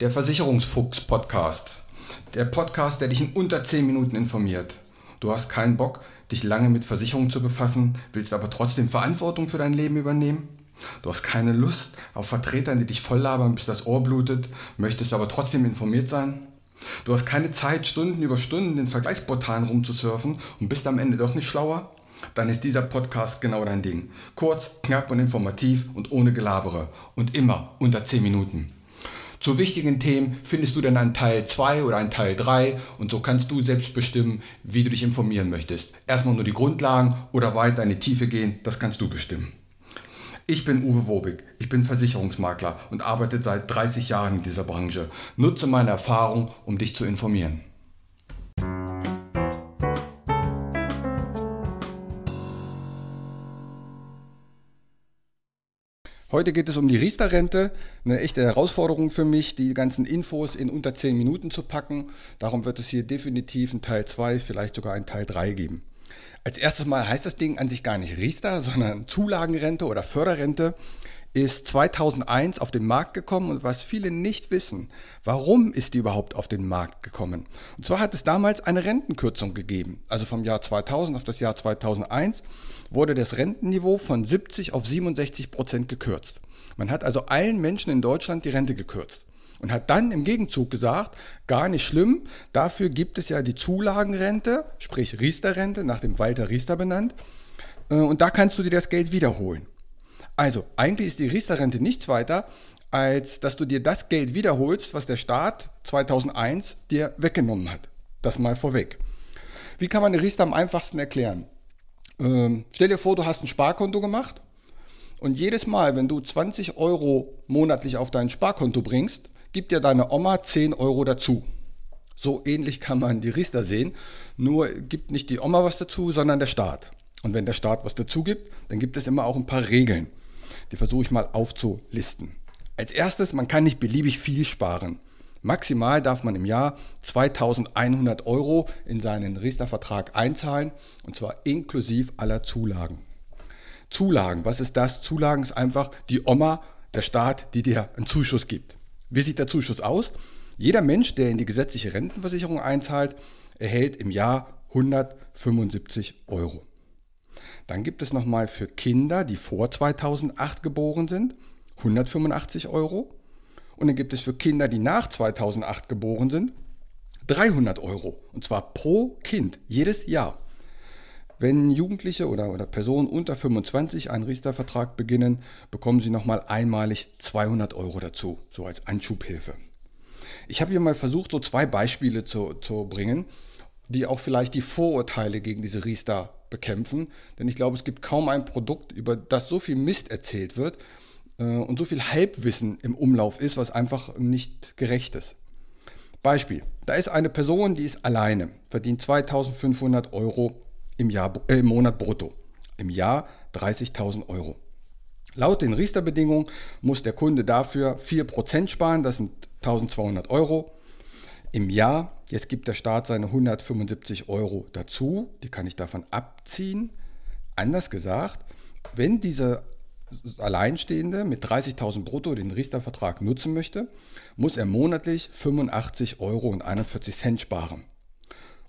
Der Versicherungsfuchs Podcast. Der Podcast, der dich in unter 10 Minuten informiert. Du hast keinen Bock, dich lange mit Versicherungen zu befassen, willst aber trotzdem Verantwortung für dein Leben übernehmen? Du hast keine Lust auf Vertretern, die dich voll labern, bis das Ohr blutet, möchtest aber trotzdem informiert sein? Du hast keine Zeit, Stunden über Stunden in Vergleichsportalen rumzusurfen und bist am Ende doch nicht schlauer? Dann ist dieser Podcast genau dein Ding. Kurz, knapp und informativ und ohne Gelabere. Und immer unter 10 Minuten. Zu wichtigen Themen findest du dann einen Teil 2 oder einen Teil 3 und so kannst du selbst bestimmen, wie du dich informieren möchtest. Erstmal nur die Grundlagen oder weiter in die Tiefe gehen, das kannst du bestimmen. Ich bin Uwe Wobig, ich bin Versicherungsmakler und arbeite seit 30 Jahren in dieser Branche. Nutze meine Erfahrung, um dich zu informieren. Heute geht es um die Riester-Rente, eine echte Herausforderung für mich, die ganzen Infos in unter 10 Minuten zu packen. Darum wird es hier definitiv ein Teil 2, vielleicht sogar ein Teil 3 geben. Als erstes Mal heißt das Ding an sich gar nicht Riester, sondern Zulagenrente oder Förderrente ist 2001 auf den Markt gekommen und was viele nicht wissen, warum ist die überhaupt auf den Markt gekommen? Und zwar hat es damals eine Rentenkürzung gegeben. Also vom Jahr 2000 auf das Jahr 2001 wurde das Rentenniveau von 70 auf 67 Prozent gekürzt. Man hat also allen Menschen in Deutschland die Rente gekürzt und hat dann im Gegenzug gesagt, gar nicht schlimm, dafür gibt es ja die Zulagenrente, sprich Riester-Rente, nach dem Walter Riester benannt, äh, und da kannst du dir das Geld wiederholen. Also, eigentlich ist die Riester-Rente nichts weiter, als dass du dir das Geld wiederholst, was der Staat 2001 dir weggenommen hat. Das mal vorweg. Wie kann man eine Riester am einfachsten erklären? Ähm, stell dir vor, du hast ein Sparkonto gemacht und jedes Mal, wenn du 20 Euro monatlich auf dein Sparkonto bringst, gibt dir deine Oma 10 Euro dazu. So ähnlich kann man die Riester sehen, nur gibt nicht die Oma was dazu, sondern der Staat. Und wenn der Staat was dazu gibt, dann gibt es immer auch ein paar Regeln. Die versuche ich mal aufzulisten. Als erstes, man kann nicht beliebig viel sparen. Maximal darf man im Jahr 2100 Euro in seinen Riester-Vertrag einzahlen und zwar inklusive aller Zulagen. Zulagen, was ist das? Zulagen ist einfach die Oma, der Staat, die dir einen Zuschuss gibt. Wie sieht der Zuschuss aus? Jeder Mensch, der in die gesetzliche Rentenversicherung einzahlt, erhält im Jahr 175 Euro. Dann gibt es nochmal für Kinder, die vor 2008 geboren sind, 185 Euro. Und dann gibt es für Kinder, die nach 2008 geboren sind, 300 Euro. Und zwar pro Kind, jedes Jahr. Wenn Jugendliche oder, oder Personen unter 25 einen Riester-Vertrag beginnen, bekommen sie nochmal einmalig 200 Euro dazu, so als Anschubhilfe. Ich habe hier mal versucht, so zwei Beispiele zu, zu bringen, die auch vielleicht die Vorurteile gegen diese Riester bekämpfen. Denn ich glaube, es gibt kaum ein Produkt, über das so viel Mist erzählt wird äh, und so viel Halbwissen im Umlauf ist, was einfach nicht gerecht ist. Beispiel, da ist eine Person, die ist alleine, verdient 2500 Euro im, Jahr, äh, im Monat brutto. Im Jahr 30.000 Euro. Laut den Riester-Bedingungen muss der Kunde dafür 4% sparen, das sind 1200 Euro. Im Jahr Jetzt gibt der Staat seine 175 Euro dazu, die kann ich davon abziehen. Anders gesagt, wenn dieser Alleinstehende mit 30.000 brutto den Riester-Vertrag nutzen möchte, muss er monatlich 85 Euro und 41 Cent sparen.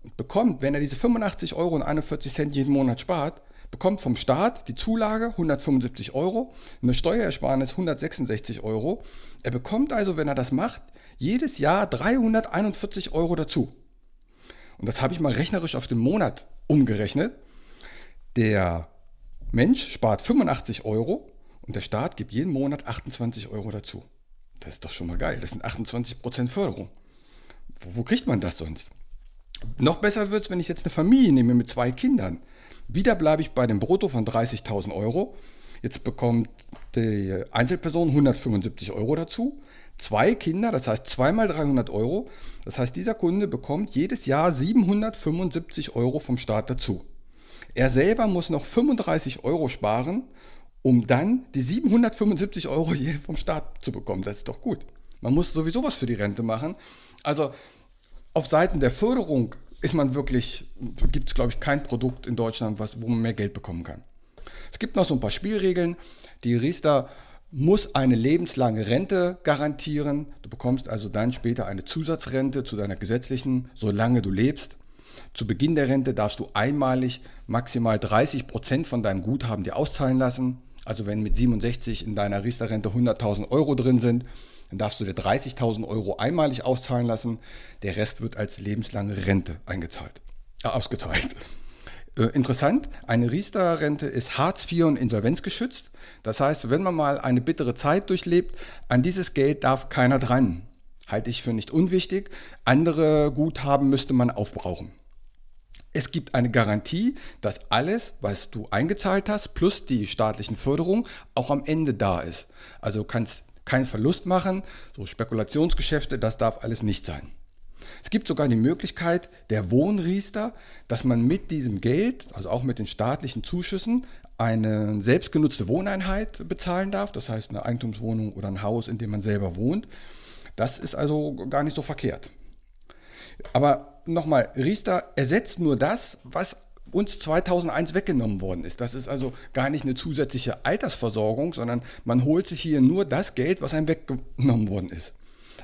Und bekommt, wenn er diese 85 Euro und 41 Cent jeden Monat spart, bekommt vom Staat die Zulage 175 Euro, eine Steuerersparnis 166 Euro. Er bekommt also, wenn er das macht, jedes Jahr 341 Euro dazu. Und das habe ich mal rechnerisch auf den Monat umgerechnet. Der Mensch spart 85 Euro und der Staat gibt jeden Monat 28 Euro dazu. Das ist doch schon mal geil. Das sind 28% Förderung. Wo, wo kriegt man das sonst? Noch besser wird es, wenn ich jetzt eine Familie nehme mit zwei Kindern. Wieder bleibe ich bei dem Brutto von 30.000 Euro. Jetzt bekommt die Einzelperson 175 Euro dazu zwei Kinder, das heißt zweimal 300 Euro. Das heißt, dieser Kunde bekommt jedes Jahr 775 Euro vom Staat dazu. Er selber muss noch 35 Euro sparen, um dann die 775 Euro vom Staat zu bekommen. Das ist doch gut. Man muss sowieso was für die Rente machen. Also auf Seiten der Förderung ist man wirklich, gibt es glaube ich kein Produkt in Deutschland, was, wo man mehr Geld bekommen kann. Es gibt noch so ein paar Spielregeln. Die Riester muss eine lebenslange Rente garantieren. Du bekommst also dann später eine Zusatzrente zu deiner gesetzlichen, solange du lebst. Zu Beginn der Rente darfst du einmalig maximal 30 Prozent von deinem Guthaben dir auszahlen lassen. Also wenn mit 67 in deiner Riester-Rente 100.000 Euro drin sind, dann darfst du dir 30.000 Euro einmalig auszahlen lassen. Der Rest wird als lebenslange Rente eingezahlt, äh, ausgezahlt. Äh, interessant, eine Riester-Rente ist Hartz IV und insolvenzgeschützt. Das heißt, wenn man mal eine bittere Zeit durchlebt, an dieses Geld darf keiner dran. Halte ich für nicht unwichtig. Andere Guthaben müsste man aufbrauchen. Es gibt eine Garantie, dass alles, was du eingezahlt hast, plus die staatlichen Förderungen, auch am Ende da ist. Also kannst keinen Verlust machen, so Spekulationsgeschäfte, das darf alles nicht sein. Es gibt sogar die Möglichkeit der Wohnriester, dass man mit diesem Geld, also auch mit den staatlichen Zuschüssen, eine selbstgenutzte Wohneinheit bezahlen darf, das heißt eine Eigentumswohnung oder ein Haus, in dem man selber wohnt. Das ist also gar nicht so verkehrt. Aber nochmal, Riester ersetzt nur das, was uns 2001 weggenommen worden ist. Das ist also gar nicht eine zusätzliche Altersversorgung, sondern man holt sich hier nur das Geld, was einem weggenommen worden ist.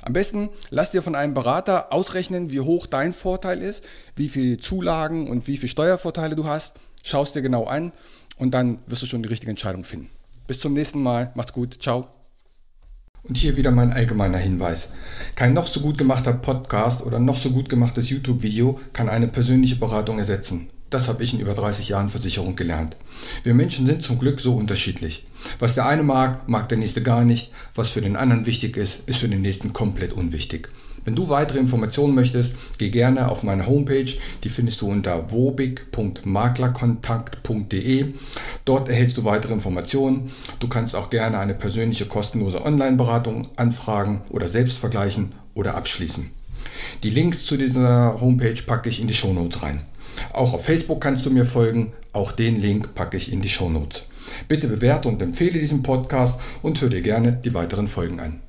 Am besten lass dir von einem Berater ausrechnen, wie hoch dein Vorteil ist, wie viele Zulagen und wie viele Steuervorteile du hast. Schau es dir genau an und dann wirst du schon die richtige Entscheidung finden. Bis zum nächsten Mal. Macht's gut. Ciao. Und hier wieder mein allgemeiner Hinweis. Kein noch so gut gemachter Podcast oder noch so gut gemachtes YouTube-Video kann eine persönliche Beratung ersetzen. Das habe ich in über 30 Jahren Versicherung gelernt. Wir Menschen sind zum Glück so unterschiedlich. Was der eine mag, mag der nächste gar nicht. Was für den anderen wichtig ist, ist für den nächsten komplett unwichtig. Wenn du weitere Informationen möchtest, geh gerne auf meine Homepage. Die findest du unter wobig.maklerkontakt.de. Dort erhältst du weitere Informationen. Du kannst auch gerne eine persönliche kostenlose Online-Beratung anfragen oder selbst vergleichen oder abschließen. Die Links zu dieser Homepage packe ich in die Shownotes rein. Auch auf Facebook kannst du mir folgen. Auch den Link packe ich in die Show Notes. Bitte bewerte und empfehle diesen Podcast und hör dir gerne die weiteren Folgen an.